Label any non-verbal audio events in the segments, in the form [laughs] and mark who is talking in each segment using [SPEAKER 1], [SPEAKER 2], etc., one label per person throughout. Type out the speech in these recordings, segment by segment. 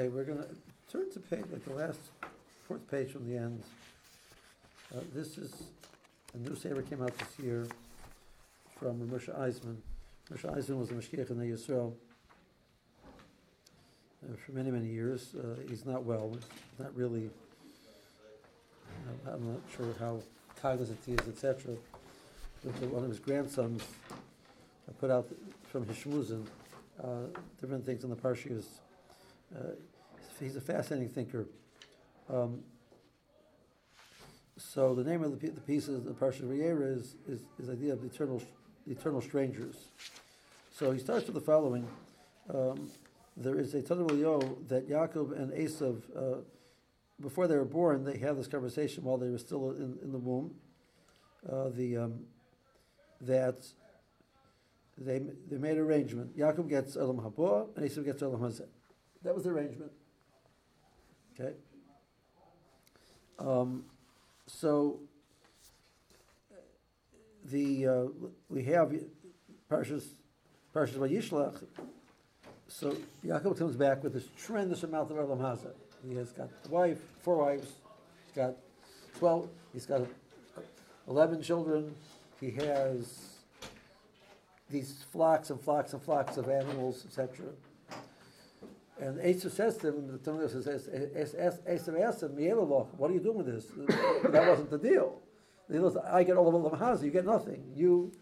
[SPEAKER 1] Okay, we're gonna turn to page, like the last, fourth page from the end. Uh, this is, a new sefer came out this year from Moshe Eisman. Moshe Eisman was a Mashgiach in the Yisrael uh, for many, many years. Uh, he's not well, not really, uh, I'm not sure how cognizant he is, etc. One of his grandsons uh, put out from his shmuzin, uh, different things in the Parshias. He's a fascinating thinker. Um, so the name of the, the piece of the Parsha Vayera is, is, is the idea of the eternal, the eternal strangers. So he starts with the following. Um, there is a Yo that Yaakov and Esav, uh, before they were born, they had this conversation while they were still in, in the womb. Uh, the um, that they they made an arrangement. Yaakov gets Olam Haba and Esav gets Olam Hazeh. That was the arrangement. Okay. Um, so the uh, we have Parshas Parshas Vayishlach. So Yaakov comes back with this tremendous amount of Olam Hazeh. He has got a wife, four wives. He's got twelve. He's got eleven children. He has these flocks and flocks and flocks of animals, etc. And Esav says to him, the Talmud says, Esav asked him, "Mielaloch, what are you doing with this? that wasn't the deal. I get all of Olam Hazeh, you get nothing. You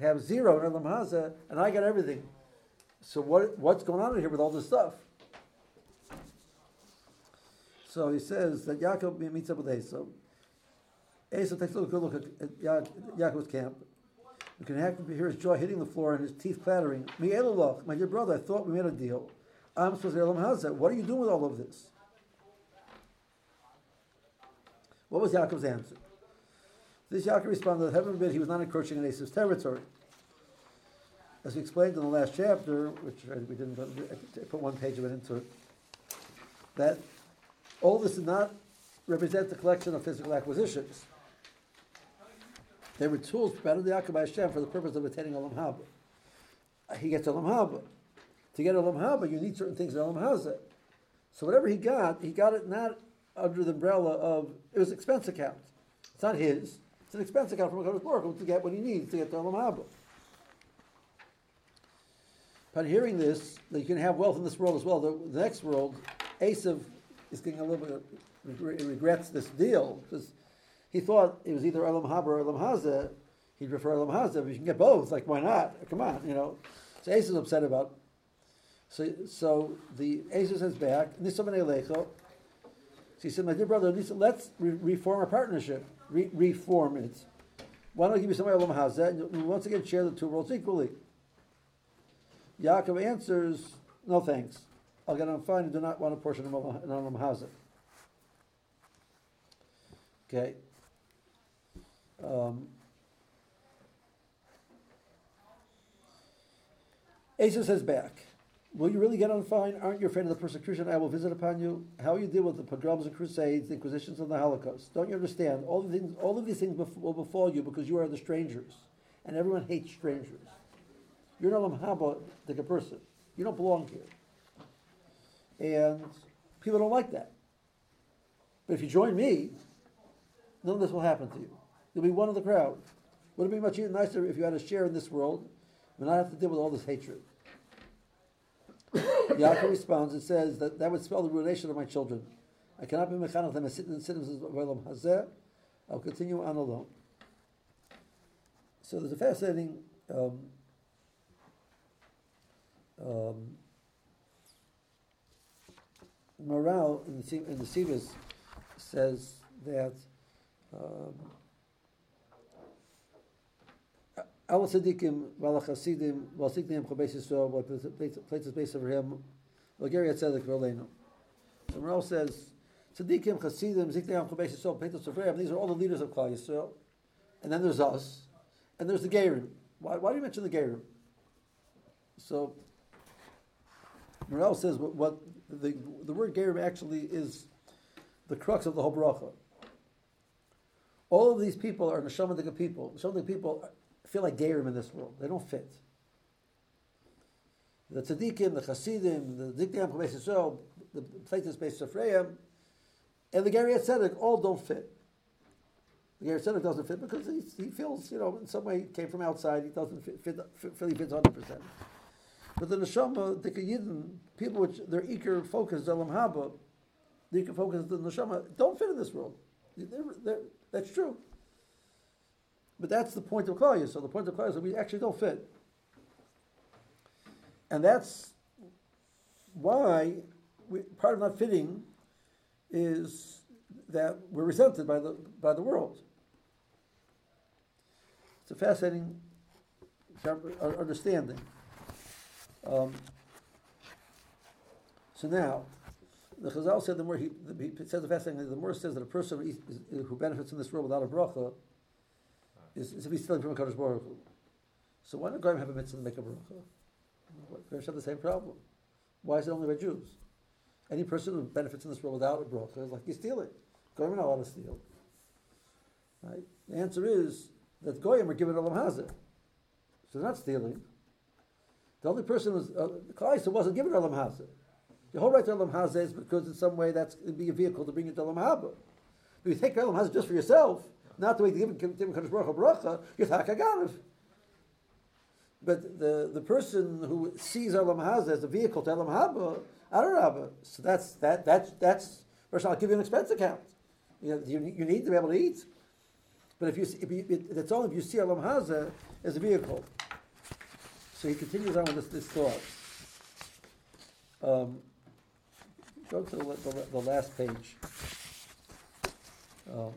[SPEAKER 1] have zero in Olam Hazeh, and I get everything. So what, what's going on in here with all this stuff? So he says that Yaakov meets up with Esav. Esav takes a good look at, at Ya- Yaakov's camp. You can hear- his jaw hitting the floor and his teeth clattering. Mielaloch, my dear brother, I thought we made a deal. I'm supposed to Olam Hazeh. What are you doing with all of this? What was Yaakov's answer? This Yaakov responded, heaven forbid he was not encroaching on Esav's territory. As we explained in the last chapter, which we didn't put one page of it into it, that all this did not represent the collection of physical acquisitions. They were tools provided to Yaakov by Hashem for the purpose of attaining Olam Haba. He gets Olam Haba. To get Olam Haba, you need certain things in Olam. So whatever he got, he got it not under the umbrella of, it was expense account. It's not his. It's an expense account from Hakadosh Baruch to get what he needs to get to Olam Haba. Upon hearing this, that you can have wealth in this world as well, the, the next world, Esav is getting a little bit, regre- regrets this deal, because he thought it was either Olam Haba or Olam. He'd prefer Olam but you can get both. Like, why not? Come on, you know. So Esav is upset about. So, so the Esav says back, Elecho. So he said, my dear brother, let's re- reform our partnership. Re- reform it. Why don't I give you some Olam Hazeh? And we'll once again share the two worlds equally. Yaakov answers, no thanks. I'll get on fine and do not want a portion of Olam Hazeh. Okay. Um, Asa says back, Will you really get on fine? Aren't you afraid of the persecution I will visit upon you? How you deal with the pogroms and crusades, the inquisitions and the Holocaust? Don't you understand? All of, things, all of these things bef- will befall you because you are the strangers. And everyone hates strangers. You're not a Haba like a person. You don't belong here. And people don't like that. But if you join me, none of this will happen to you. You'll be one of the crowd. Wouldn't it be much nicer if you had a share in this world and not have to deal with all this hatred? Yaakov responds and says that that would spell the ruination of my children. I cannot be mechanach them as citizens of Olam Hazeh. I'll continue on alone. So there's a fascinating um, um, Maharal in the, in the Sivas says that um, Val Chasidim, Val Sikdim, Chabeis Yisrael, Val places base over him, Val Geri Tzedek, V'Aleinu. So Maharal says, Zikdim, Chabeis Yisrael, Peitos Sofreim, these are all the leaders of Klal Yisrael. And then there's us, and there's the Gerim. Why, why do you mention the Gerim? So, Maharal says what, what the, the word Gerim actually is the crux of the whole bracha. All of these people are Neshamadika people. Neshamadika people feel like Gerim in this world. They don't fit. The tzaddikim, the chassidim, the dikdiyam Chabeis Yisrael, the places based Ephraim, and the Geri Tzedek all don't fit. The Geri Tzedek doesn't fit because he, he feels, you know, in some way he came from outside, he doesn't fit, fit, really fits 100%. But the Neshama, the Yidden, people which their Iker focus, Olam Haba, the Iker focus, the Neshama, don't fit in this world. They're, they're, that's true. But that's the point of Klal So the point of Klal is that we actually don't fit. And that's why we, part of not fitting is that we're resented by the, by the world. It's a fascinating understanding. Um, so now, the Chazal said the more he, he says the fascinating the more says that a person who benefits in this world without a bracha is, is if he's stealing from a Kadosh Baruch Hu. So why not Goyim have a mitzvah to make a bracha? Goyim have the same problem. Why is it only by Jews? Any person who benefits in this world without a bracha is like you he's stealing. Goyim are not allowed to steal. Right? The answer is that Goyim are given Olam Hazeh. So they're not stealing. The only person who's, uh, Klaisa wasn't given Olam Hazeh. The whole right to Olam Hazeh is because in some way that's be a vehicle to bring you to Olam Haba. If you take Olam Hazeh just for yourself, not the way to give him Kadosh Baruch bracha, Takaganav. But the, the person who sees Olam Hazeh as a vehicle to Olam Haba, Adarabba. So that's, that, that's, that's, first I'll give you an expense account. You, know, you, you need to be able to eat. But if you, if you it, it's only if you see Olam Hazeh as a vehicle. So he continues on with this, this thought. Um, go to the, the, the last page. Um,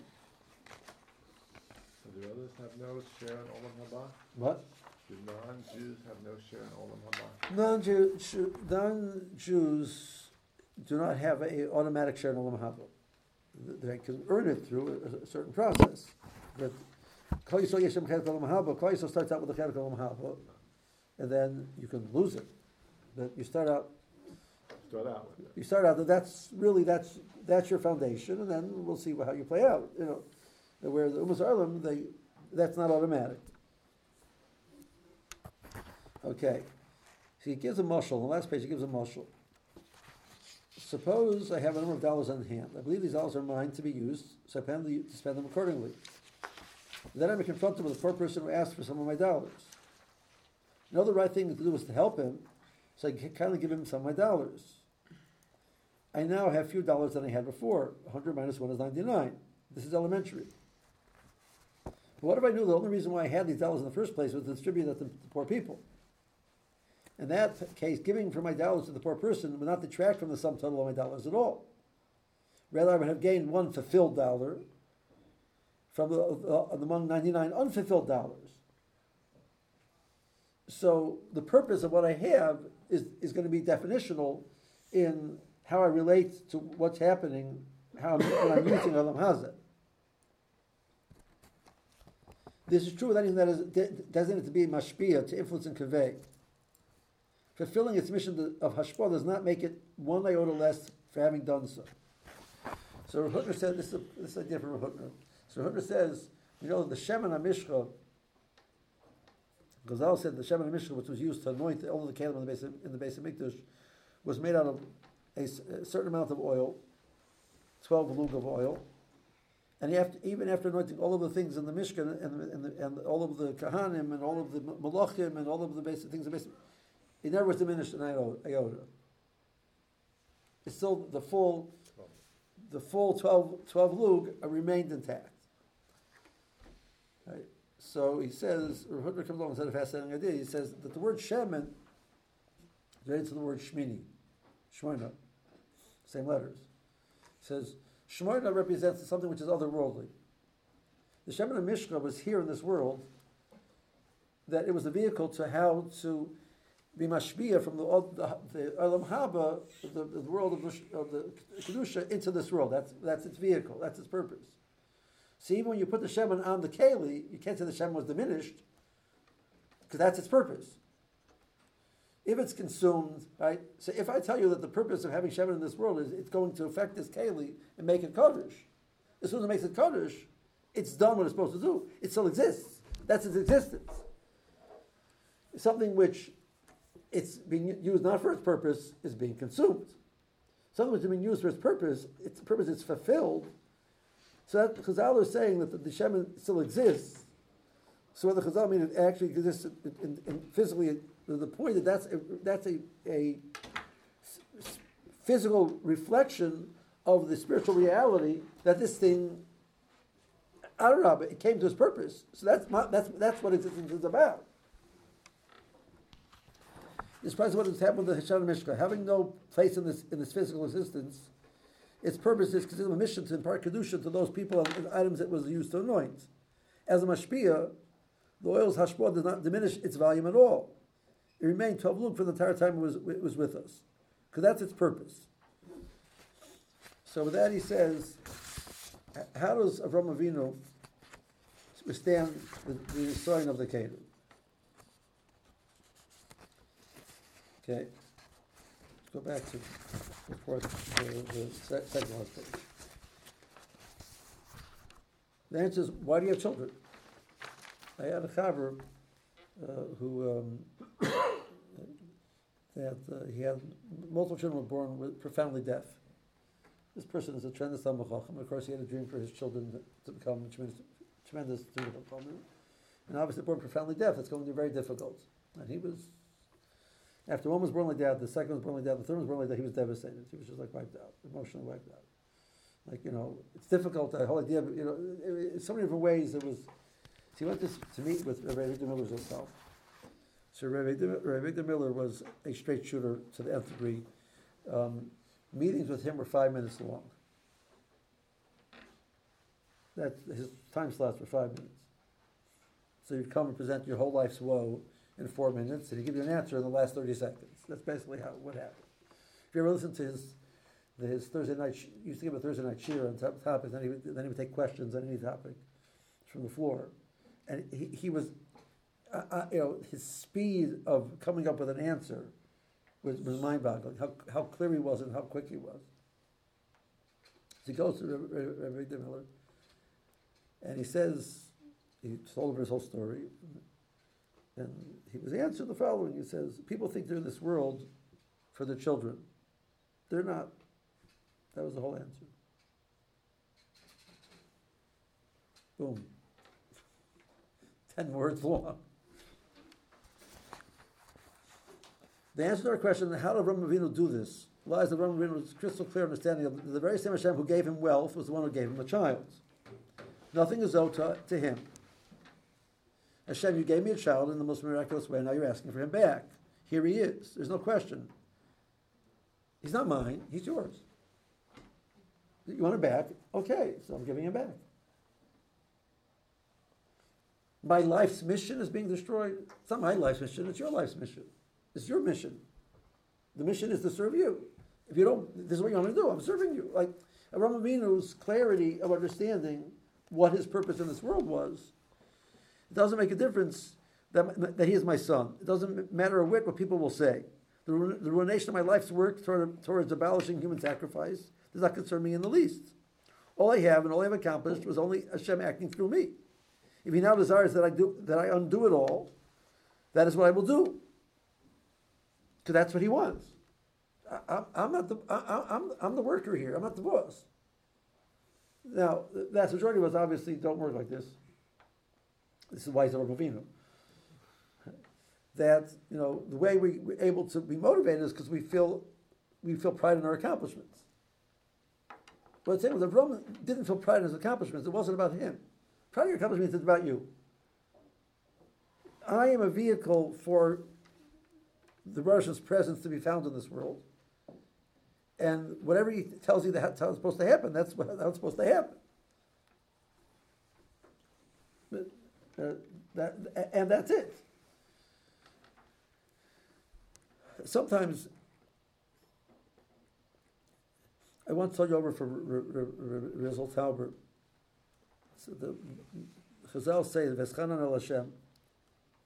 [SPEAKER 2] do others have no share in Olam Haba?
[SPEAKER 1] What?
[SPEAKER 2] Do non-Jews have no share in Olam Haba?
[SPEAKER 1] Non-Jew, non-Jews do not have a automatic share in Olam Haba. They can earn it through a, a certain process. But Kol Yisrael Yeshem Chelik Olam Haba, Kol Yisrael starts out with the Chelik Olam Haba, and then you can lose it. But you start out
[SPEAKER 2] start out.
[SPEAKER 1] You start out that that's really that's that's your foundation, and then we'll see how you play out. You know, where the Umas Arlam, they, that's not automatic. Okay. So he gives a mushal. On the last page, he gives a mushal. Suppose I have a number of dollars on hand. I believe these dollars are mine to be used, so I plan to spend them accordingly. Then I'm confronted with a poor person who asks for some of my dollars. I know the right thing to do is to help him, so I kindly give him some of my dollars. I now have fewer dollars than I had before. 100 minus 1 is 99. This is elementary. What if I knew the only reason why I had these dollars in the first place was to distribute them to the poor people? In that case, giving from my dollars to the poor person would not detract from the sum total of my dollars at all. Rather, I would have gained one fulfilled dollar from the, uh, among 99 unfulfilled dollars. So the purpose of what I have is, is going to be definitional in how I relate to what's happening, how I'm, I'm using Olam Hazeh. This is true with anything that is designated to be mashpia, to influence and convey. Fulfilling its mission of hashpah does not make it one iota less for having done so. So Rav Hutner said, this is, a, this is a different Rav Hutner. So Rav Hutner says, you know, the Shemin HaMishcha, Chazal said the Shemin HaMishcha, which was used to anoint all the candle in the base of, in the base of Mikdash, was made out of a, a certain amount of oil, 12 lug of oil, and even after anointing all of the things in the Mishkan and, and, the, and all of the Kahanim and all of the Malachim and all of the basic things, basic, it never was diminished an iota. It's still the full, the full 12, 12 lug remained intact. Right? So he says, Hutner comes along and said a fascinating idea. He says that the word shemen relates to the word shmini, shmoina, same letters. He says Shemona represents something which is otherworldly. The Shemin Mishka was here in this world, that it was a vehicle to how to be mashpia from the, the, the Olam Haba, the, the world of the, of the Kedusha, into this world. That's, that's its vehicle, that's its purpose. So even when you put the Shemin on the Keli, you can't say the Shemin was diminished, because that's its purpose if it's consumed, right? So if I tell you that the purpose of having Shemin in this world is it's going to affect this Keli and make it Kaddish, as soon as it makes it Kaddish, it's done what it's supposed to do. It still exists. That's its existence. Something which it's being used not for its purpose is being consumed. something which has been used for its purpose, its purpose is fulfilled. So that Chazal is saying that the, the Shemin still exists. So whether Chazal mean it actually exists in, in, in physically, the point that that's a, that's a, a physical reflection of the spiritual reality that this thing, I don't know, but it came to its purpose. So that's my, that's that's what existence is about. Precisely what has happened the Hashanah Mishka. Having no place in this in this physical existence, its purpose is considered a mission to impart kedusha to those people and items that was used to anoint. As a mashpia, the oil's hashpah does not diminish its volume at all. It remained lug for the entire time it was it was with us, because that's its purpose. So with that, he says, how does Avram Avinu withstand the, the destroying of the Canaan? Okay, let's go back to the fourth, the, the second last page. The answer is, why do you have children? I had a chaver who um, [coughs] that uh, he had multiple children were born with profoundly deaf. This person is a tremendous Talmid Chacham. Of course, he had a dream for his children to become tremendous, tremendous. And obviously, born profoundly deaf. That's going to be very difficult. And he was after one was born like that, the second was born like that, the third was born like that, he was devastated. He was just like wiped out, emotionally wiped out. Like, you know, it's difficult, the whole idea, you know, so many different ways it was, so he went to, to meet with Rabbi Avigdor Miller himself. So Rabbi Avigdor Miller was a straight shooter to the nth degree. Um, meetings with him were five minutes long. That his time slots were five minutes. So you'd come and present your whole life's woe in four minutes, and he give you an answer in the last 30 seconds. That's basically how what happened. If you ever listen to his, his Thursday night, he used to give a Thursday night shiur on top, topics, then he, would, then he would take questions on any topic from the floor. And he, he was, uh, uh, you know, his speed of coming up with an answer was, was mind boggling, how, how clear he was and how quick he was. So he goes to Rabbi Miller, and he says, he told him his whole story. And he was answered the following. He says, People think they're in this world for their children. They're not. That was the whole answer. Boom. Ten words long. The answer to our question, how did Ram Avinu do this, lies in Ram Avinu's crystal clear understanding of the very same Hashem who gave him wealth was the one who gave him a child. Nothing is owed to, to him. Hashem, you gave me a child in the most miraculous way, now you're asking for him back. Here he is. There's no question. He's not mine, he's yours. You want him back? Okay, so I'm giving him back. My life's mission is being destroyed. It's not my life's mission, it's your life's mission. It's your mission. The mission is to serve you. If you don't, this is what you want me to do. I'm serving you. Like Avraham clarity of understanding what his purpose in this world was it doesn't make a difference that, that he is my son. It doesn't matter a whit what people will say. The, the ruination of my life's work toward, towards abolishing human sacrifice does not concern me in the least. All I have and all I have accomplished was only Hashem acting through me. If he now desires that I do that I undo it all, that is what I will do. Because that's what he wants. I, am not the I, I'm, I'm the worker here. I'm not the boss. Now, the vast majority of us obviously don't work like this. This is why Zorah Avinu. That you know the way we, we're able to be motivated is because we feel we feel pride in our accomplishments. But the Roman didn't feel pride in his accomplishments. It wasn't about him. In your accomplishments is about you. I am a vehicle for the Russian's presence to be found in this world. And whatever he tells you that's how it's supposed to happen, that's how it's supposed to happen. But uh, that, and that's it. Sometimes I once told you over for Rizal Tauber. So the Chazal say Veschanan El Hashem.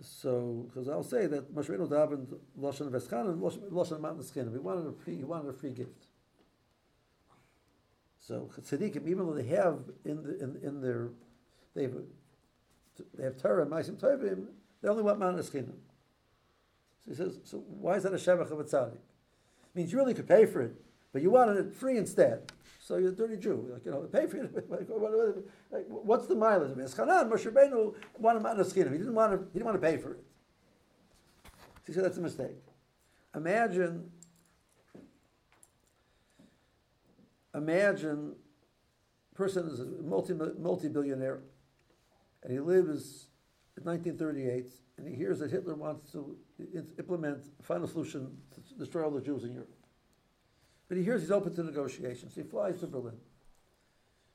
[SPEAKER 1] So Chazal say that Moshe Rabbeinu davened Lashon Veschanan, Lashon Mountain Skin. He wanted a free, he wanted a free gift. So tzaddikim, even though they have in the, in, in their they have they have Torah, Maisim Tovim, they only want Manas Chinam. So he says, so why is that a Shevach of a Tzaddik? Means you really could pay for it. But you wanted it free instead. So you're a dirty Jew. Like, you know, pay for it. [laughs] Like, what's the mileage? Eschanan, Moshe Rabbeinu wanted him. He didn't want to. He didn't want to pay for it. So he said that's a mistake. Imagine. Imagine, person is a multi multi billionaire, and he lives in 1938, and he hears that Hitler wants to implement a final solution to destroy all the Jews in Europe. But he hears he's open to negotiations. He flies to Berlin.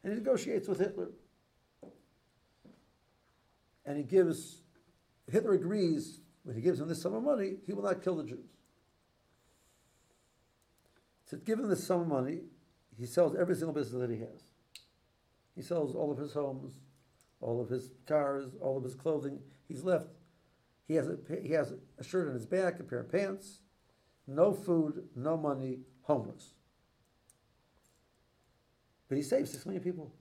[SPEAKER 1] And he negotiates with Hitler. And he gives, Hitler agrees, when he gives him this sum of money, he will not kill the Jews. To give him this sum of money, he sells every single business that he has. He sells all of his homes, all of his cars, all of his clothing. He's left. He has a, he has a shirt on his back, a pair of pants, no food, no money, homeless. But he saves six million people.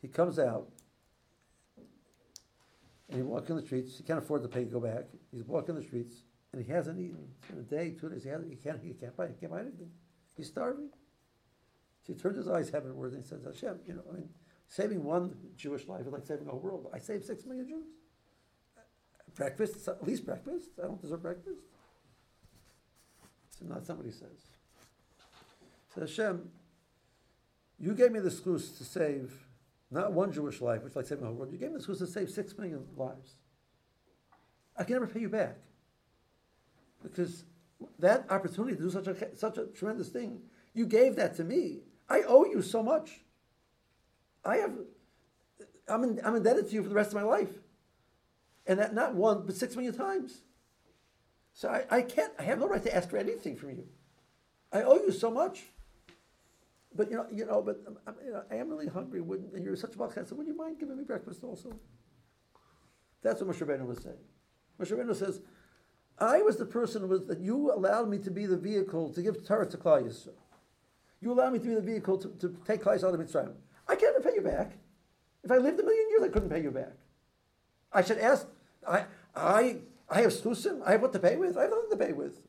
[SPEAKER 1] He comes out and he walks in the streets. He can't afford to pay to go back. He's walking the streets and he hasn't eaten in a day, two days. He, hasn't, he can't. He can't buy. He can't buy anything. He's starving. So he turns his eyes heavenward and he says, "Hashem, you know, I mean, saving one Jewish life is like saving a whole world. I saved six million Jews. Breakfast, at least breakfast. I don't deserve breakfast." So not somebody says. So Hashem, you gave me the excuse to save not one Jewish life, which like saving the whole world. You gave me the excuse to save six million lives. I can never pay you back because that opportunity to do such a such a tremendous thing, you gave that to me. I owe you so much. I have, I'm in, I'm indebted to you for the rest of my life, and that not one but six million times. So I, I can't. I have no right to ask for anything from you. I owe you so much. But you know, you know, but um, I'm, you know, I am really hungry. Wouldn't, and you're such a balchas. Would you mind giving me breakfast also? That's what Moshe Rabbeinu was saying. Moshe Rabbeinu says, "I was the person was that you allowed me to be the vehicle to give Torah to Klal Yisrael. You allowed me to be the vehicle to, to take Klal Yisrael out of Mitzrayim. I can't pay you back. If I lived a million years, I couldn't pay you back. I should ask. I I I have skusim. I have what to pay with. I have nothing to pay with."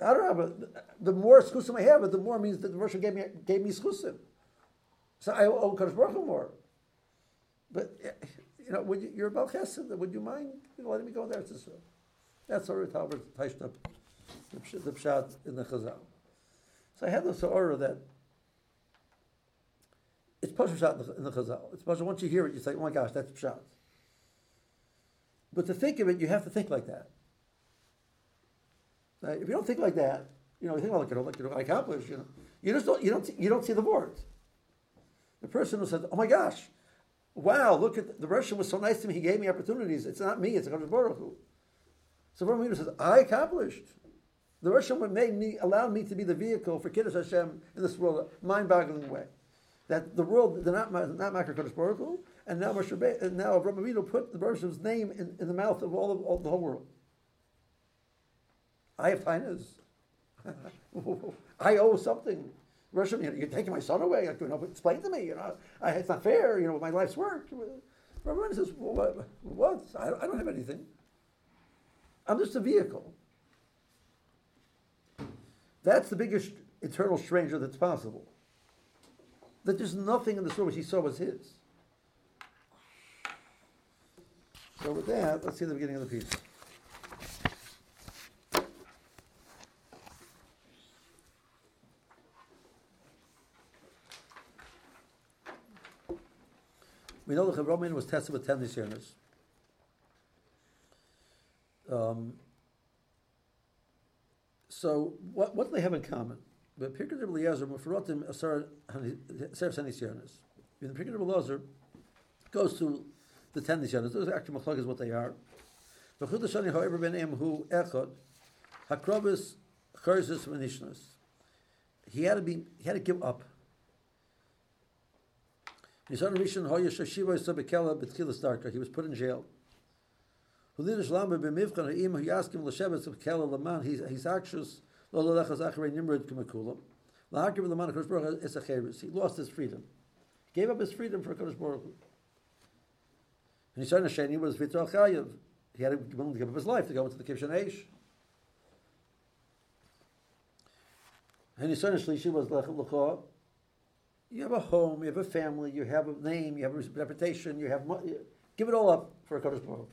[SPEAKER 1] I don't know, but the more schusim I have, the more means that the Rosh gave me gave me schusim. So I owe Kadosh Baruch Hu more. But you know, would you, you're about chesed. Would you mind letting me go there? So that's our Talmud up the psh- the pshat in the Chazal. So I had this order that it's pshat in the- Chazal. It's pashut. Once you hear it, you say, "Oh my gosh, that's pshat." But to think of it, you have to think like that. Uh, if you don't think like that, you know, you think, well, like, you I accomplished, you know, you just don't, you don't, see- you don't see the words. The person who says, oh my gosh, wow, look at, the Russian was so nice to me, he gave me opportunities. It's not me, it's HaKadosh Baruch Hu. So Rabbi says, I accomplished. The Russian made me, allowed me to be the vehicle for Kiddush Hashem in this world, a mind-boggling way. That the world, they're not, not Makar Kodesh Baruch Hu, and now Moshe Rabbe- and now Rabbi Avinu put the Russian's name in, in the mouth of all of all, the whole world. I have tainas. [laughs] I owe something. Russian, you know, you're taking my son away. Like, you know, explain to me. You know, I, it's not fair. You know, my life's work. Rabbi says, well, what? what? I, don't- I don't have anything. I'm just a vehicle. That's the biggest eternal stranger that's possible. That there's nothing in this world which he saw was his. So with that, let's see the beginning of the piece. We know that Roman was tested with ten discerners. Um, so what, what do they have in common? The Pirkei Rebbe Eliezer, Nisyonis. The Pirkei Rebbe Eliezer goes to the ten Nisyonis. Those actually machlok is what they are. V'chud Hashani, however, ben em hu echad hakrobis charzis v'nishnas. He had to be. He had to give up. He was put in jail. He's anxious. He lost his freedom. He gave up his freedom for Kodesh Baruch. And his son Hasheni was Vitor Chayev. He had to be willing to give up his life to go into the Kivshan Eish. And his son Shlishi was Lechor. You have a home, you have a family, you have a name, you have a reputation, you have money. Give it all up for a Kodesh Baruch.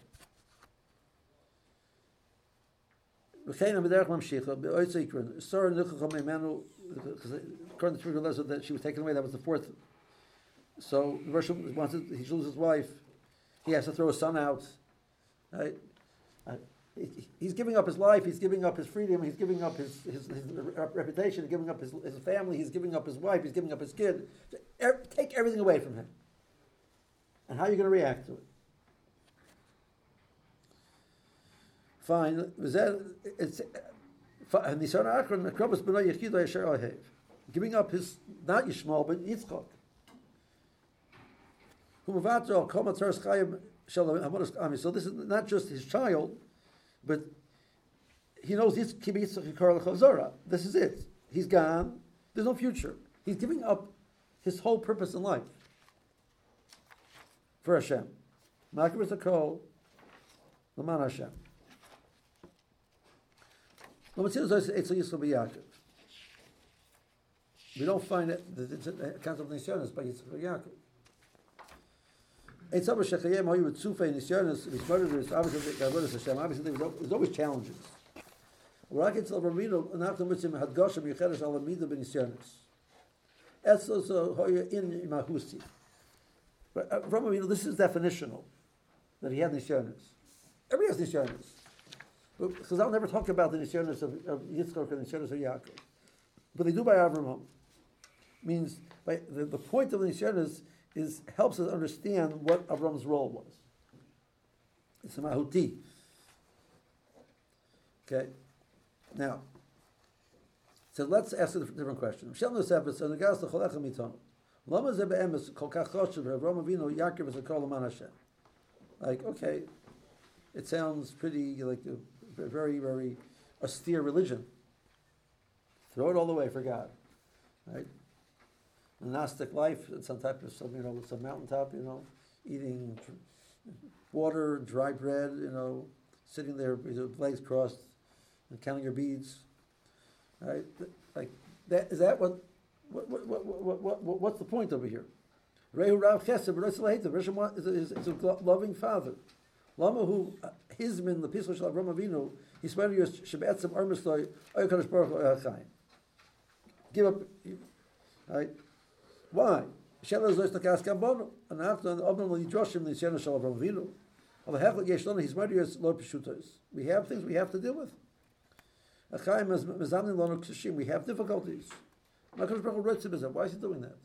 [SPEAKER 1] וכן המדרך ממשיכה, באויצא יקרן, סורן נוכחה ממנו, according to the that she was taken away, that was the fourth. So the Russian wanted, he chose his wife, he has to throw his son out. Right? Uh, he- He's giving up his life, he's giving up his freedom, he's giving up his, his, his reputation, he's giving up his, his family, he's giving up his wife, he's giving up his kid. Take everything away from him. And how are you going to react to it? Fine. It's Ohev. Giving up his not Yishmael but Yitzchak. So this is not just his child, but he knows L'Chazora. This is it. He's gone. There's no future. He's giving up his whole purpose in life for Hashem. We don't find it, a account of Nisyonis by Yitzchak Yaakov. It's over Shechayim, how you would Tzufei Nisyonis, his murder is obviously Gavodas Hashem, obviously there's always challenges. Rak Etzel Ramino, Anachta Mitzim Had Goshem Yecheresh Al Amida Ben Nisyonis. Etzel So Hoya In Imahusi. Uh, from Ramino, this is definitional, that he had Nisyonis. Everybody has Nisyonis. Because I'll never talk about the Nisyonis of, of Yitzchak and Nisyonis of Yaakov. But they do by Avraham. Means by, the, the point of the Nisyonis is helps us understand what Avram's role was. It's a Mahuti. Okay? Now, so let's ask a different question. Like, okay, it sounds pretty like a very, very austere religion. Throw it all away for God, right? Monastic life, some type of some, you know, some mountaintop, you know, eating water, dry bread, you know, sitting there with your legs crossed and counting your beads, right? Like that is that what what what what what, what, what what's the point over here? Rehu Rav Chesed, Rosh is a, is, a loving father. Lama who uh, his min the peaceful shel Avram Avinu he spent years shebetzim armisloi oy kadosh baruch hu. Give up, right? Why? Takas kabonu and after the obnal li droshim li shelo shel Avram Avinu. Al hechel yesh lana his lo peshutos. We have things we have to deal with. Is. We have difficulties. Why is he doing that?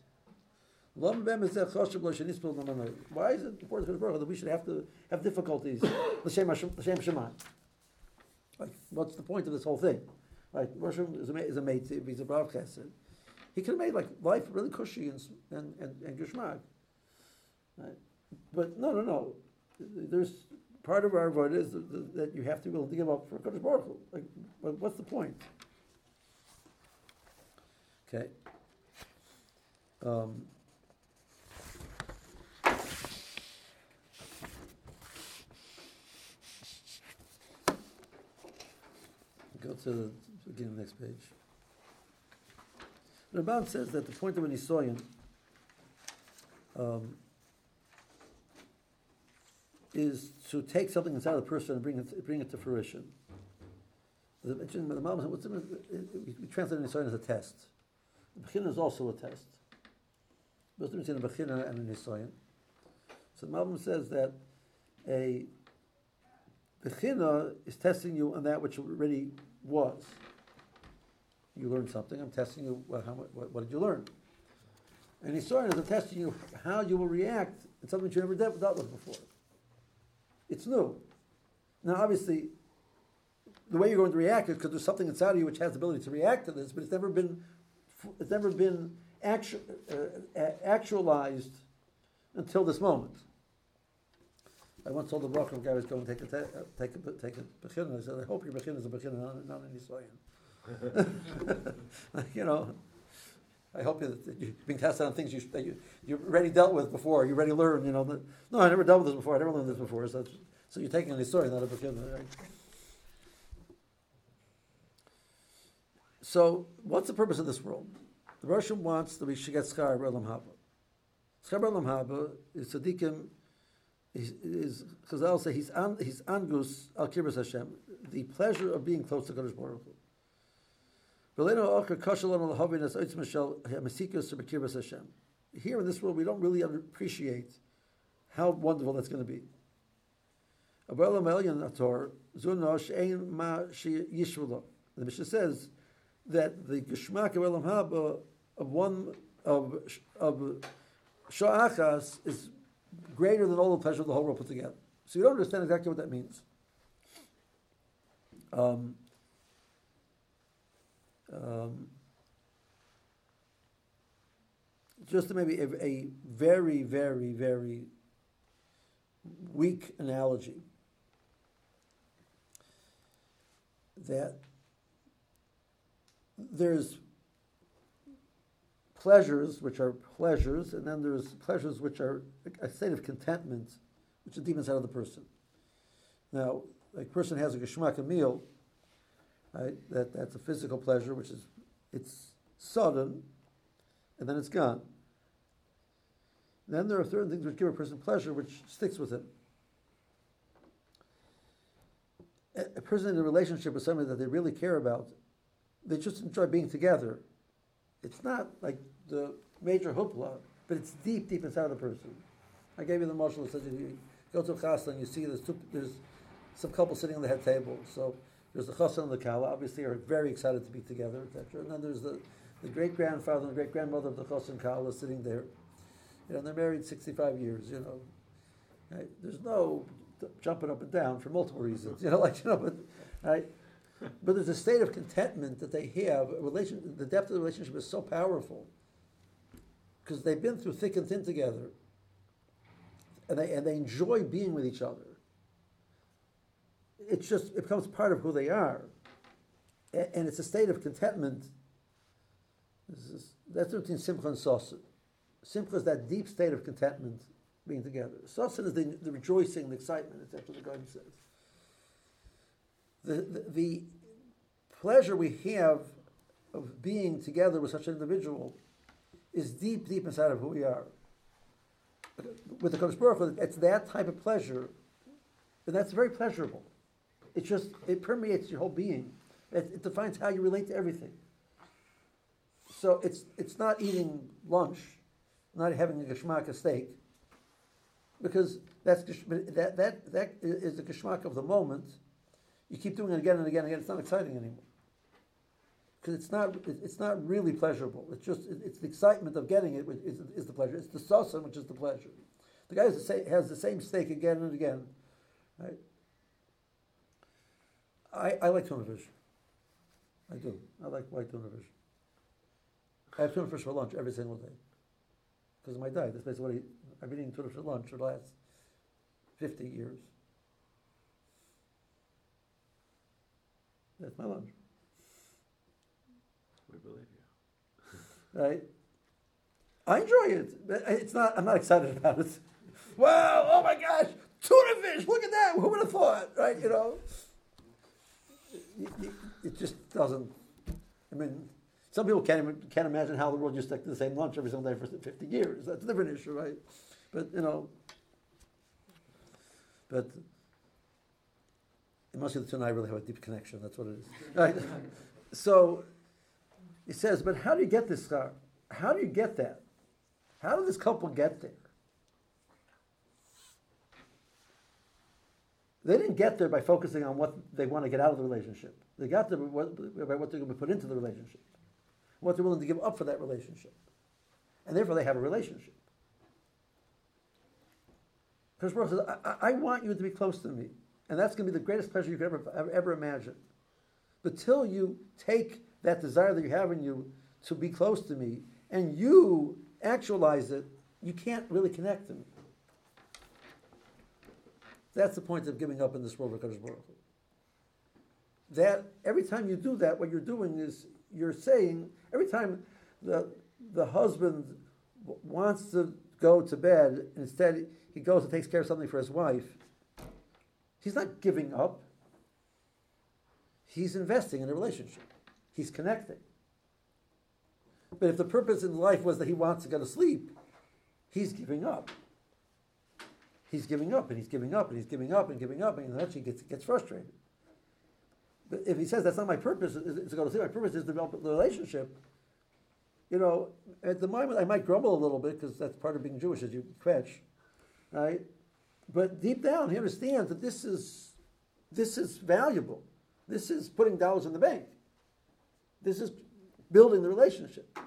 [SPEAKER 1] Is. Why is it important to Baruch that we should have to have difficulties? [coughs] Like, what's the point of this whole thing? Rosh Hashanah is a, is a mate, he's a Chesed. He could have made like life really cushy and, and, and, and. Right? But no, no, no. There's part of our vote is that, that you have to be willing to give up for Kodesh Baruch. Like, what's the point? Okay. Um, Go to the next page. The Ramban says that the point of an Nisoyan um, is to take something inside of the person and bring it, bring it to fruition. The, the Malbim- what's the- we translate Nisoyan as a test. The Bechina is also a test. What's the difference between a and a Nisoyan? So the Malbim says that a Bechina is testing you on that which already was. You learned something, I'm testing you, how, what, what did you learn? And Nisoyan is I'm testing you how you will react in something you never dealt, with before. It's new. Now, obviously, the way you're going to react is because there's something inside of you which has the ability to react to this, but it's never been, it's never been actu- uh, actualized until this moment. I once told the Brooklyn guy I was going to take a, te- uh, take a, take a bechina. I said, I hope your bechina is a bechina, not, any soyan. [laughs] you know, I hope you, that you're being tested on things you, that you, you already dealt with before, you already learned, you know. That, no, I never dealt with this before, I never learned this before. So, so you're taking any soyan, not a bechina, right? So, what's the purpose of this world? The Russian wants that we should get Schar B'Olam Haba. Schar B'Olam Haba is Tzaddikim, is, Chazal say he's, an, he's Angus Al Kibbutz Hashem, the pleasure of being close to Kadosh Baruch Hu. Here in this world, we don't really appreciate how wonderful that's going to be. The Mishnah says that the Geshmak of Olam Haba of one of of is greater than all the pleasure of the whole world put together. So you don't understand exactly what that means. Um, um, just maybe a, a very, very, very weak analogy that there's pleasures which are pleasures, and then there's pleasures which are a state of contentment, which is deep inside of the person. Now, a person has a geschmack a meal, right? That that's a physical pleasure, which is it's sudden, and then it's gone. Then there are certain things which give a person pleasure, which sticks with him. A person in a relationship with somebody that they really care about, they just enjoy being together. It's not like the major hoopla, but it's deep, deep inside of the person. I gave you the mashal that says you go to a chassan and you see there's, two, there's some couple sitting on the head table. So there's the chassan and the kala, obviously are very excited to be together, etc. And then there's the, the great grandfather and great grandmother of the chassan and kala sitting there. You know, they're married 65 years, you know. Right? There's no jumping up and down for multiple reasons, you know, [laughs] like, you know, but, right? But there's a state of contentment that they have. Relation, the depth of the relationship is so powerful because they've been through thick and thin together, and they and they enjoy being with each other. It's just it becomes part of who they are, and it's a state of contentment. Is, that's between simcha and sosa. Simcha is that deep state of contentment, being together. Sosa is the, the rejoicing, the excitement. That's what the garden says the, the, the pleasure we have of being together with such an individual is deep, deep inside of who we are. With the Kodesh Baruch Hu, it's that type of pleasure, and that's very pleasurable. It just it permeates your whole being. It, it defines how you relate to everything. So it's it's not eating lunch, not having a geschmack of steak, because that's that that that is the geschmack of the moment you keep doing it again and again and again, it's not exciting anymore. Because it's not, it's not really pleasurable. It's just, it's the excitement of getting it is, is the pleasure. It's the sasa which is the pleasure. The guy has the same steak again and again, right? I, I like tuna fish. I do. I like white tuna fish. I have tuna fish for lunch every single day. Because of my diet. That's basically what I, I've been eating tuna fish for lunch for the last 50 years. That's my lunch.
[SPEAKER 2] We believe
[SPEAKER 1] you. Right? I enjoy it. It's not. I'm not excited [laughs] about it. Wow! Oh my gosh! Tuna fish! Look at that! Who would have thought? Right? You know. It, just doesn't. I mean, some people can't even can't imagine how the world just stuck to the same lunch every single day for 50 years. That's a different issue, right? But you know. But it must be the two and I really have a deep connection. That's what it is. [laughs] Right? so he says, but how do you get this schar? How do you get that? How did this couple get there? They didn't get there by focusing on what they want to get out of the relationship. They got there by what, they're going to put into the relationship, what they're willing to give up for that relationship. And therefore, they have a relationship. Because says, I, I want you to be close to me. And that's going to be the greatest pleasure you could ever, ever, ever imagine. But till you take that desire that you have in you to be close to me and you actualize it, you can't really connect to me. That's the point of giving up in this world of Kadosh Baruch That every time you do that, what you're doing is you're saying every time the the husband wants to go to bed, instead he goes and takes care of something for his wife. He's not giving up. He's investing in a relationship. he's connecting. But if the purpose in life was that he wants to go to sleep, he's giving up. He's giving up and he's giving up and he's giving up and giving up and eventually gets, gets frustrated. But if he says that's not my purpose, it's going to sleep, my purpose is to develop the relationship, you know, at the moment I might grumble a little bit because that's part of being Jewish, as you kvetch, right? But deep down, he understands that this is this is valuable. This is putting dollars in the bank. This is building the relationship.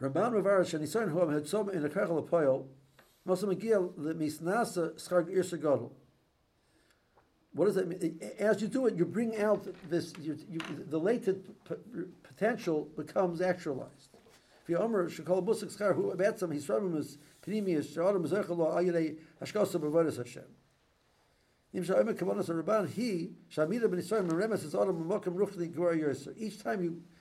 [SPEAKER 1] Rabban Ravar Shanisan Huam had some in a kachal apoyel, Mosa Megil the Misnasa Skar Irsa Godel. What does that mean? As you do it, you bring out this, you, you, the latent p- potential becomes actualized. If you Omer Shekol Busik Skar Hu Abatzam Hisramim is Pnimius Shadam Zechalo Ayirei Hashkasa Bavodas Hashem. Each time you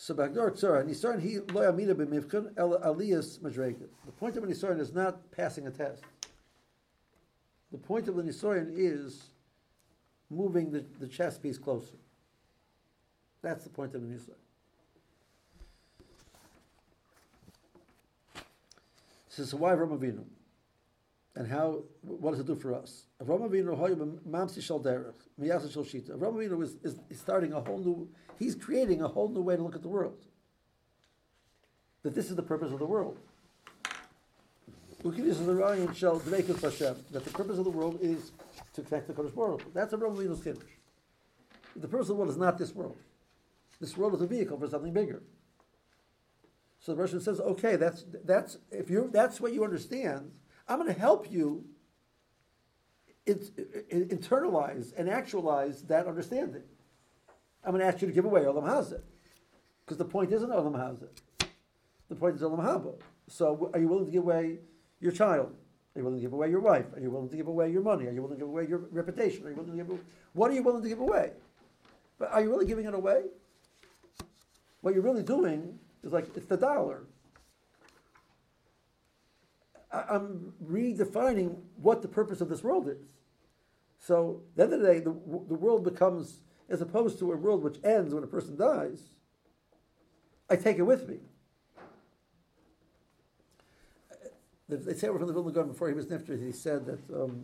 [SPEAKER 1] So Bagdor Tzara, Nisaran he lo amida b'mivkan el aliyas madrega. The point of a Nisaran is not passing a test. The point of the Nisaran is moving the, the chess piece closer. That's the point of the Nisaran. So, so why Avram Avinu? And how? What does it do for us? Avram Avinu is, is, is starting a whole new. He's creating a whole new way to look at the world. That this is the purpose of the world. Ukidis is the Ryan shall dveikus Hashem. That the purpose of the world is to connect the Kadosh Baruch. That's Avram Avinu's kiddush. The purpose of the world is not this world. This world is a vehicle for something bigger. So the Russian says, okay, that's that's if you that's what you understand. I'm going to help you it, it, internalize and actualize that understanding. I'm going to ask you to give away Olam Hazeh. Because the point isn't Olam Hazeh. The point is Olam Haba. So are you willing to give away your child? Are you willing to give away your wife? Are you willing to give away your money? Are you willing to give away your reputation? Are you willing to give away, what are you willing to give away? But are you really giving it away? What you're really doing is like, it's the dollar. I'm redefining what the purpose of this world is. So, at the end of the day, the, the world becomes, as opposed to a world which ends when a person dies, I take it with me. They say from the Vilna Gaon before he was nifter, he said that um,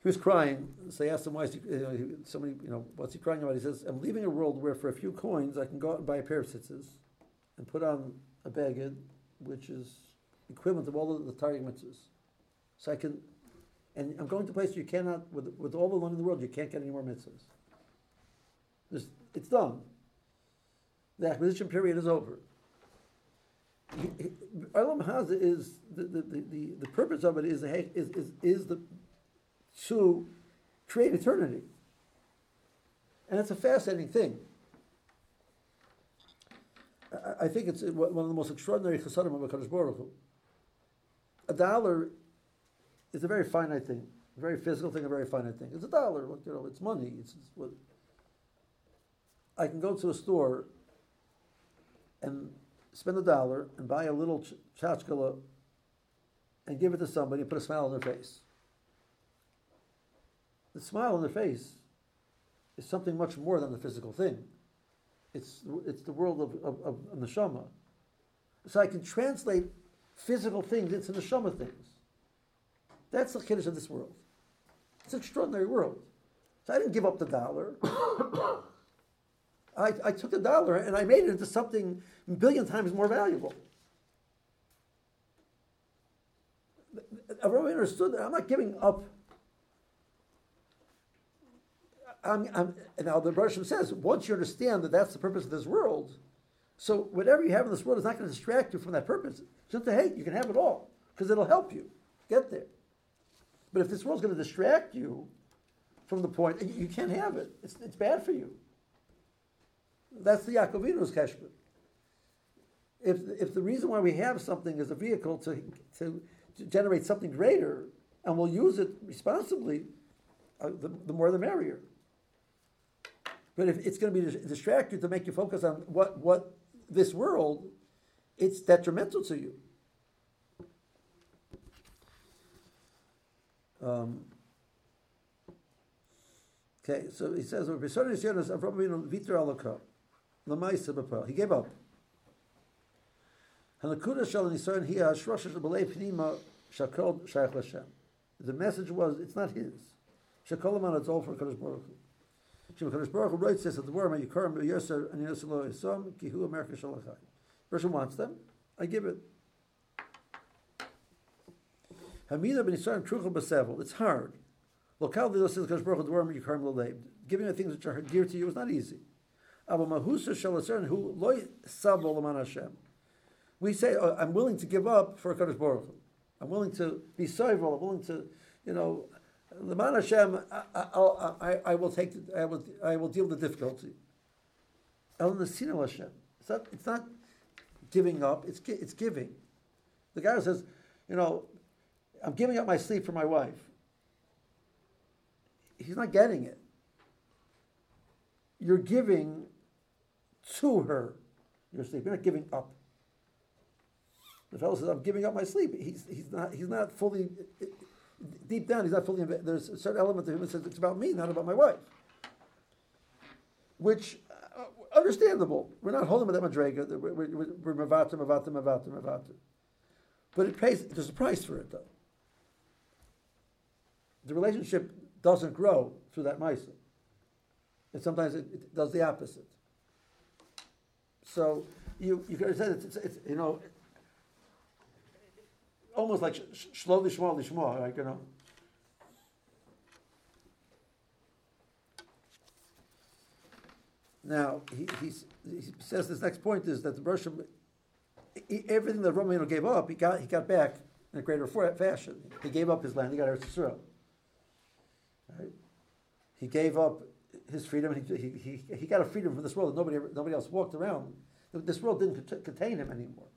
[SPEAKER 1] he was crying. So I asked him why is he, you know, somebody, you know, what's he crying about? He says, I'm leaving a world where for a few coins I can go out and buy a pair of tzitzis and put on a bagged, which is equivalent of all the Taryag mitzvahs. So I can, and I'm going to a place you cannot, with, with all the money in the world, you can't get any more mitzvahs. There's, it's done. The acquisition period is over. Olam Hazeh is the, the, the, the, the purpose of it is, is, is, is the, to create eternity. And it's a fascinating thing. I, I think it's one of the most extraordinary chasadim of HaKadosh Baruch Hu. A dollar is a very finite thing, a very physical thing, a very finite thing. It's a dollar, you know, it's money. It's, it's what, I can go to a store and spend a dollar and buy a little ch- tchotchkela and give it to somebody and put a smile on their face. The smile on their face is something much more than the physical thing. It's, it's the world of, of, of neshama. So I can translate physical things into neshama things. That's the kiddush of this world. It's an extraordinary world. So I didn't give up the dollar. [coughs] I, I took the dollar and I made it into something a billion times more valuable. Really understood that I'm not giving up. I'm, I'm, now the Bershom says, once you understand that that's the purpose of this world, so whatever you have in this world is not going to distract you from that purpose. Just to, hey, you can have it all, because it'll help you get there. But if this world's going to distract you from the point, you can't have it. It's, it's bad for you. That's the Yaakovinu's cheshbon. If, if the reason why we have something is a vehicle to, to, to generate something greater, and we'll use it responsibly, uh, the, the more the merrier. But if it's going to be dis- distract you to make you focus on what, what this world, it's detrimental to you. Um, okay, so he says, he gave up. The message was, it's not his. It's all for Kadosh Baruch. Shem Kadosh Baruch Hu writes this at the word, Yikarim Yoser and Yisom Kihu America Shalachai. Person wants them, I give it. Hamida ben Yisrael Truchel Basevel. It's hard. Lokal says Kadosh Baruch Hu word Yikarim Lo Leib. Giving the things which are dear to you is not easy. Abba Mahusa Shalasern Hu Loy Sab Olaman Hashem. We say, oh, I'm willing to give up for Kadosh Baruch Hu. I'm willing to be sovereign. I'm willing to, you know, the man Hashem, I, I, I, will take, I will, I will deal with the difficulty. El Nesina Hashem. It's not, it's not giving up. It's it's giving. The guy says, you know, I'm giving up my sleep for my wife. He's not getting it. You're giving to her your sleep. You're not giving up. The fellow says, "I'm giving up my sleep." He's, he's not he's not fully deep down. He's not fully. There's a certain element of him that says it's about me, not about my wife. Which uh, understandable. We're not holding with that madrega. We're, mavatim, mavatim, mavatim, mavatim. But it pays. There's a price for it, though. The relationship doesn't grow through that ma'isa. And sometimes it, it, does the opposite. So you you have said it's, it's, it's you know almost like slowly, slowly, small, like you know. Now he, he says this next point is that the Bershom, everything that Romano gave up, he got he got back in a greater fashion. He gave up his land. He got Eretz Yisrael. Right? He gave up his freedom. He, he, he, he got a freedom from this world that nobody nobody else walked around. This world didn't contain him anymore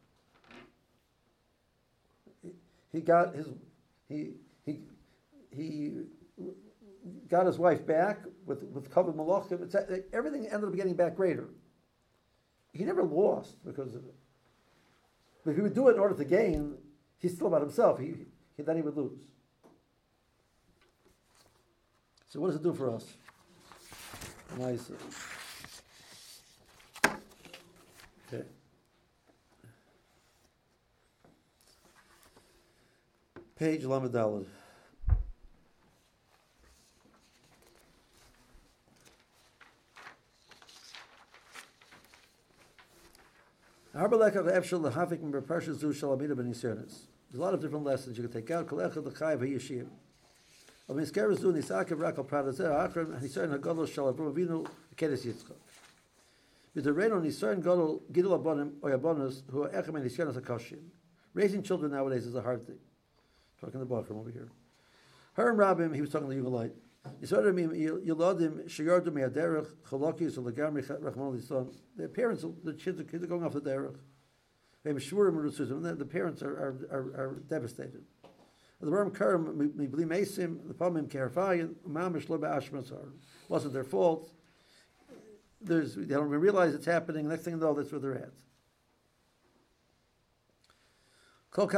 [SPEAKER 1] he got his he he he got his wife back with with covered malachim. Everything ended up getting back greater. He never lost because of it. But if he would do it in order to gain, he's still about himself. He, he then he would lose. So what does it do for us? Nice. Okay. Page Lamadalad. There's a lot of different lessons you can take out. Raising children nowadays is a hard thing. Talking to the from over here. Herm Rabim, he was talking to the Yugalite. The parents, the kids, kids are going off the derech. The parents are, are, are, are devastated. The Ram Karam, Mibli Mesim, the Palmim Kerfayan, Mamish Lo Ba'ashmasar. Wasn't their fault. There's, they don't even realize it's happening. Next thing you know, that's where they're at. It's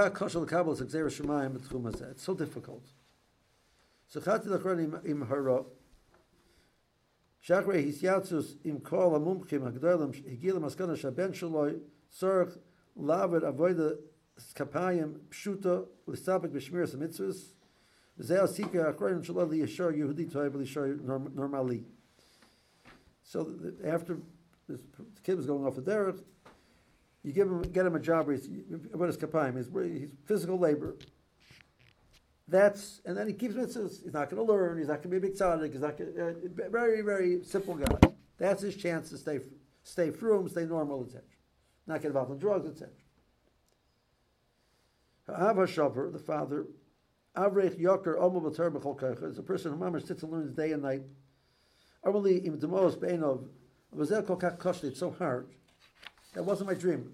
[SPEAKER 1] so difficult. Lachron im. Shachrei im kol amumchim hagdolim higil maskana shaben shaloi lavet avoida shaloi liyashar Yehudi liyashar normali. So after this kid was going off the derech, you give him, get him a job where he's, what is kapayim? He's, he's physical labor. That's, and then he keeps mitzvahs. He's not going to learn. He's not going to be a big tzaddik. He's not to, uh, very, very simple guy. That's his chance to stay, stay frum, stay normal, etc. Not get involved in drugs, etc. Ha'ava Shavar, the father, Avrech Yoker Omo B'Tor B'Chol Koich is a person who mamash sits and learns day and night. Armali Im Demos Beinov Vazel Kol Kach Koshli. It's so hard. That wasn't my dream.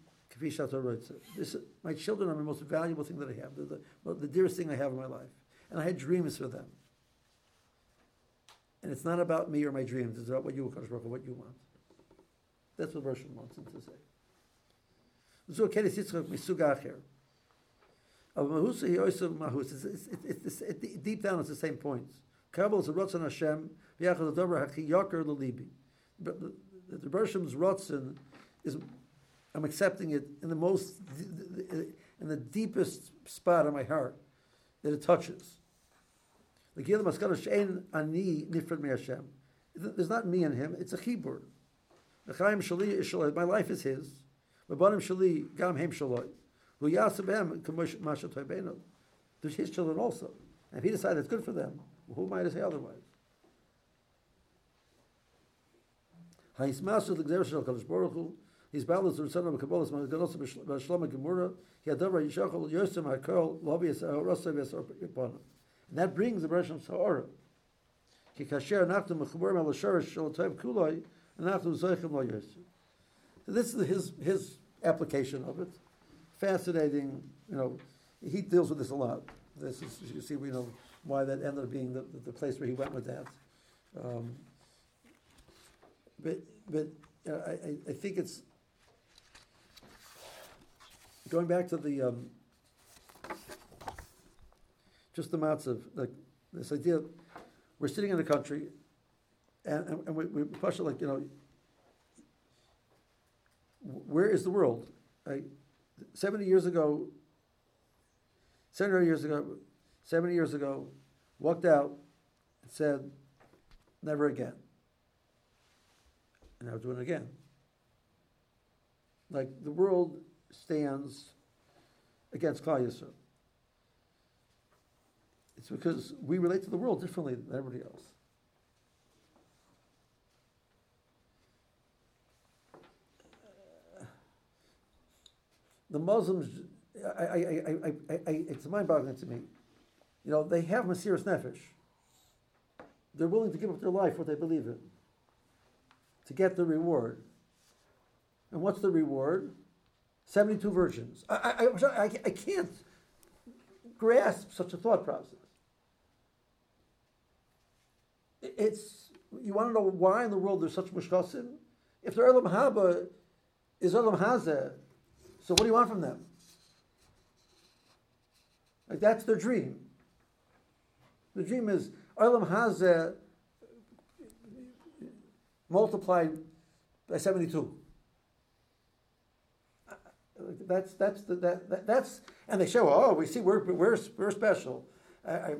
[SPEAKER 1] This, my children are the most valuable thing that I have. They're the, the dearest thing I have in my life. And I had dreams for them. And it's not about me or my dreams. It's about what you, Kadosh Baruch what you want. That's what Russian wants him to say. So kenis yitzchak misug acher. Av mahus he also mahus. It's, it's, it's, it's, it, deep down, it's the same points. Kabel is a rotzon Hashem. V'yachad adover yaker lelibi. The, Bershom's rotzon is, I'm accepting it in the most, in the deepest spot of my heart that it touches. There's not me and him, it's a Shaloi. My life is his. There's his children also. And if he decides it's good for them, who am I to say otherwise? Ha'ismasu l'gzer shel Kadosh Baruch He's balance the son of Kabbalah. Man ganos b'shlom gemura. He had davar yishachol yosem hakol lobi es rosav upon and that brings the Rosh Ha'orah. Ki kasher nachtu mechubar mel shorish shel toiv kuloi, nachtu zoichem lo yosef. So this is his, his application of it. Fascinating, you know, he deals with this a lot. This is, you see, we know why that ended up being the, the place where he went with that. Um, but, but uh, I, I think it's, going back to the, um, just the matzav, like this idea, we're sitting in a country, and, and, and we, we it like, you know, where is the world? Right? 70 years ago, 70 years ago, 70 years ago, walked out and said, never again. And I was doing it again. Like the world stands against Klal Yisrael. It's because we relate to the world differently than everybody else. The Muslims, I, I, I, it's mind-boggling to me. You know, they have Mesiris Nefesh. They're willing to give up their life, what they believe in, to get the reward. And what's the reward? 72 virgins. I, I, I, I can't grasp such a thought process. It's you want to know why in the world there's such mushkasim? If the Olam Haba is Olam Hazeh, so what do you want from them? Like that's their dream. The dream is Olam Hazeh multiplied by 72. That's that's the, that, that, that's and they show oh we see we're we're, we're special. I, I,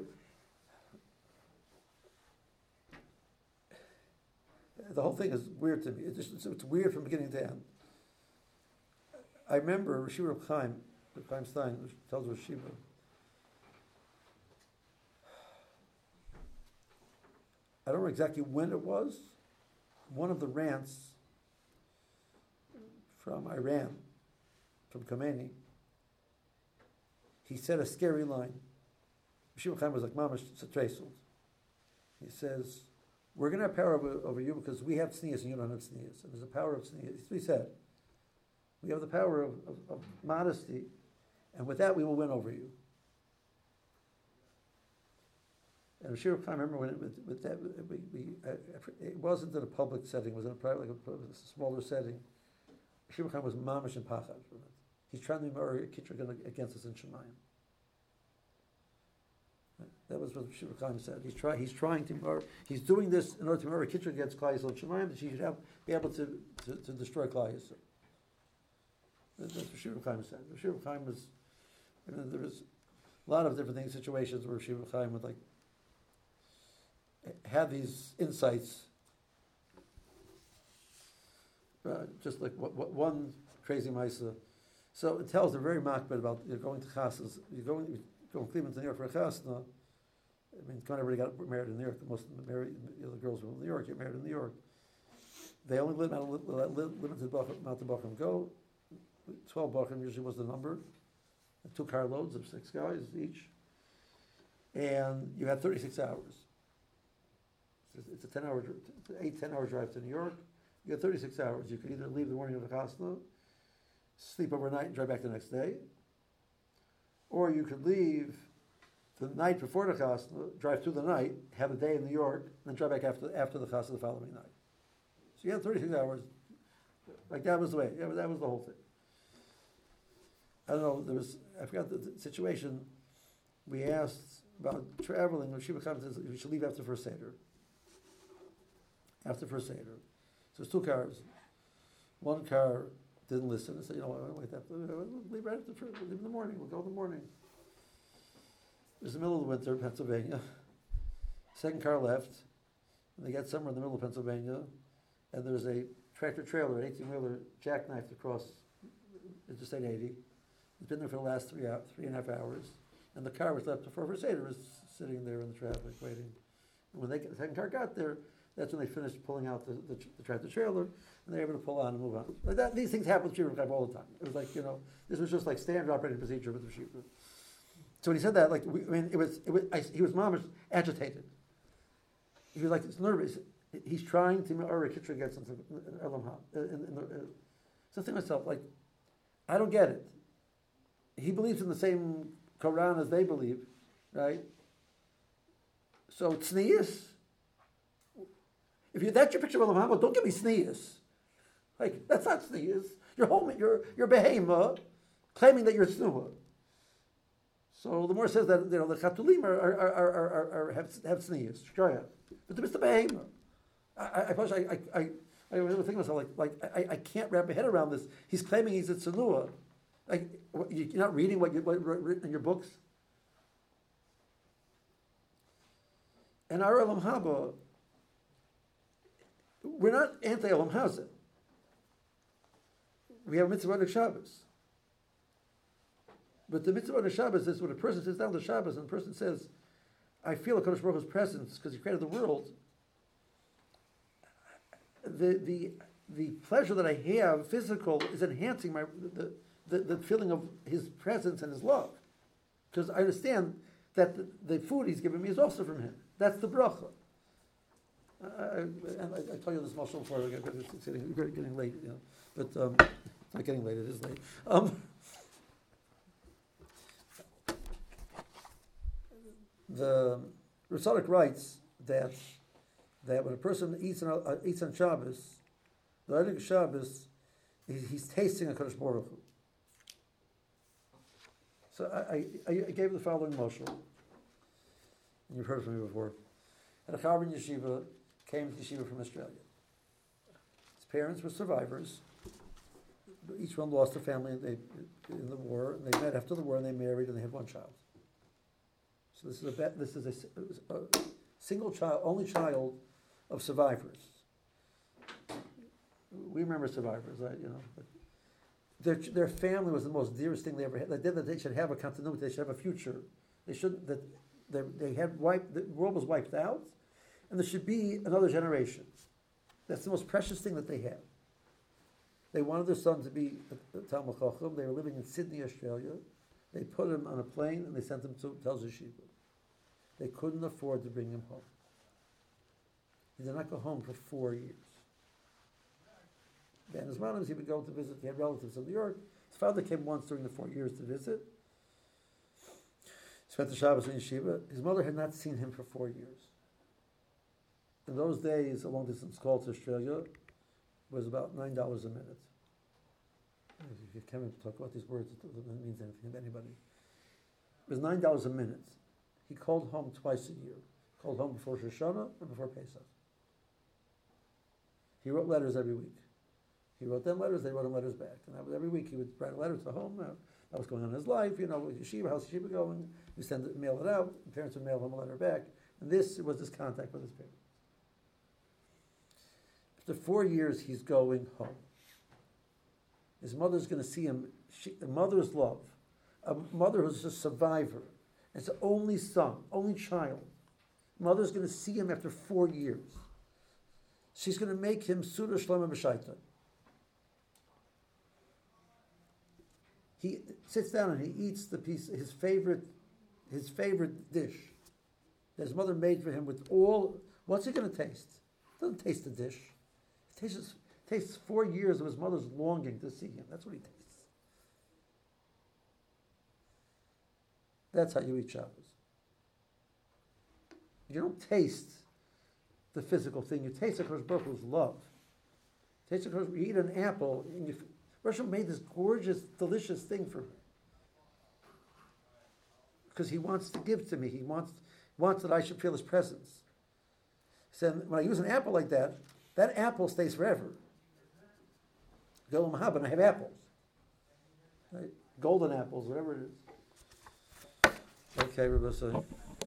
[SPEAKER 1] the whole thing is weird to me. It's, just, it's weird from beginning to end. I remember Rashiva Chaim, Chaim Stein, tells Rashiva. I don't know exactly when it was. One of the rants from Iran, from Khomeini, he said a scary line. Rashiva Chaim was like, Mamash Satresul. He says, we're going to have power over, over you because we have tznius and you don't have tznius. And there's a power of what he said. We have the power of, of, of, modesty, and with that we will win over you. And I'm sure I remember when it, with, with that, we, we, uh, it wasn't in a public setting, it was in a private, like a, a smaller setting. Shir Khan was mamish and pachad. He's trying to be more against us in Shemayim. That was what Shiva Chaim said. He's, try, he's trying to, murder he's doing this in order to murder Kitcher against Klal Yisrael Shemayim, that he should have, be able to, to, to destroy Yisrael. That's what Shiva Chaim said. Shiva Chaim was, there was a lot of different things, situations where Shiva Chaim would like, had these insights. Uh, just like what, what one crazy Misa. So it tells a very makbid about you're going to chasas. You're going, you're going to Cleveland to New York for a chasna. I mean, kind of everybody got married in New York. Most married, you know, the girls from New York get married in New York. They only limit, limited amount of Bachram go. Twelve Bachram usually was the number. Two carloads of six guys each. And you had thirty-six hours. It's a- ten-hour, eight, ten-hour drive to New York. You had thirty-six hours. You could either leave the morning of the chasna, sleep overnight and drive back the next day. Or you could leave the night before the chasna, drive through the night, have a day in New York, and then drive back after, after the chasna the following night. So you had thirty-six hours. Like that was the way, yeah, that was the whole thing. I don't know, there was, I forgot the, the situation, we asked about traveling, Shiva Khan says we should leave after first Seder. After first Seder. So it's two cars. One car didn't listen and said, you know, what, wait, that, leave right after leave in the morning, we'll go in the morning. It was the middle of the winter, in Pennsylvania. Second car left, and they got somewhere in the middle of Pennsylvania, and there's a tractor trailer, an eighteen wheeler jackknifed across Interstate eighty. It's been there for the last three hou- three and a half hours, and the car was left before first was sitting there in the traffic waiting. And when they, the second car got there, that's when they finished pulling out the, the, the tractor trailer, and they were able to pull on and move on. Like that, these things happen with Shibra all the time. It was like, you know, this was just like standard operating procedure with the Shibra. So when he said that, like, we, I mean, it was, it was, I, he was mamish agitated. He was like, he's nervous. He's trying to or Kitcher get something in Olam Ha. in- the- uh, So I think myself, like, I don't get it. He believes in the same Quran as they believe, right? So tznius. If you that's your picture of Olam Haba, don't give me tznius. Like that's not tznius. You're home. You're you're behema, claiming that you're tznuah. So the more says that you know the chatulim are are are, are, are, have have tznius, shkoya. but the Mr. Behema. I I I, I I I was thinking to myself like like I, I can't wrap my head around this. He's claiming he's a tznuah. Like you- you're not reading what you what written in your books. And our Olam Haba, we're not anti Olam Hazeh. We have mitzvah on Shabbos. But the mitzvah on Shabbos is when a person sits down to Shabbos and the person says, I feel a Kadosh Baruch Hu's presence because he created the world. The, the, the pleasure that I have, physical, is enhancing my, the, the, the feeling of his presence and his love. Because I understand that the, the food he's giving me is also from him. That's the bracha. I, I, I, tell you this much before, it's getting, getting late, you know. But um, it's not getting late, it is late. Um, the Rasadik writes that that when a person eats on, uh, eats on Shabbos, the Eilig Shabbos, he, he's tasting a Kadosh Baruch Hu. So I, I, I gave the following motion. You've heard from me before. Had a Chabad yeshiva came to yeshiva from Australia. His parents were survivors. Each one lost a family they, in the war. And they met after the war, and they married, and they had one child. So this is a this is a single child, only child of survivors. We remember survivors, right? You know, their their family was the most dearest thing they ever had. They did that they should have a continuity. They should have a future. They shouldn't that they, they had wiped the world was wiped out, and there should be another generation. That's the most precious thing that they have. They wanted their son to be a, Talmid Chacham. They were living in Sydney, Australia. They put him on a plane and they sent him to Telz Yeshiva. They couldn't afford to bring him home. He did not go home for four years. Then his moms, he would go to visit, he had relatives in New York. His father came once during the four years to visit. Spent the Shabbos in yeshiva. His mother had not seen him for four years. In those days, a long distance call to Australia was about nine dollars a minute. If you can't talk about these words, it doesn't mean anything to anybody. It was nine dollars a minute. He called home twice a year. Called home before Rosh Hashanah and before Pesach. He wrote letters every week. He wrote them letters, they wrote him letters back. And was every week he would write a letter to home. Uh, that was going on in his life, you know, with yeshiva, how's yeshiva going? We send it, mail it out. Parents would mail him a letter back. And this was his contact with his parents. After four years, he's going home. His mother's going to see him. She, a mother's love, a mother who's a survivor. It's the only son, only child. Mother's going to see him after four years. She's going to make him Suda Shlomo B'Shaita. He sits down and he eats the piece, his favorite, his favorite dish that his mother made for him with all. What's he going to taste? Doesn't taste the dish. Tastes, tastes four years of his mother's longing to see him. That's what he tastes. That's how you eat Shabbos. You don't taste the physical thing. You taste the Kadosh Baruch Hu's love. Taste the Kodesh, you eat an apple, and you, Russia made this gorgeous, delicious thing for me. Because he wants to give to me. He wants, wants that I should feel his presence. He said, when I use an apple like that, that apple stays forever. Go to Mahaban, I have apples. Right? Golden apples, whatever it is. Okay, Rabbi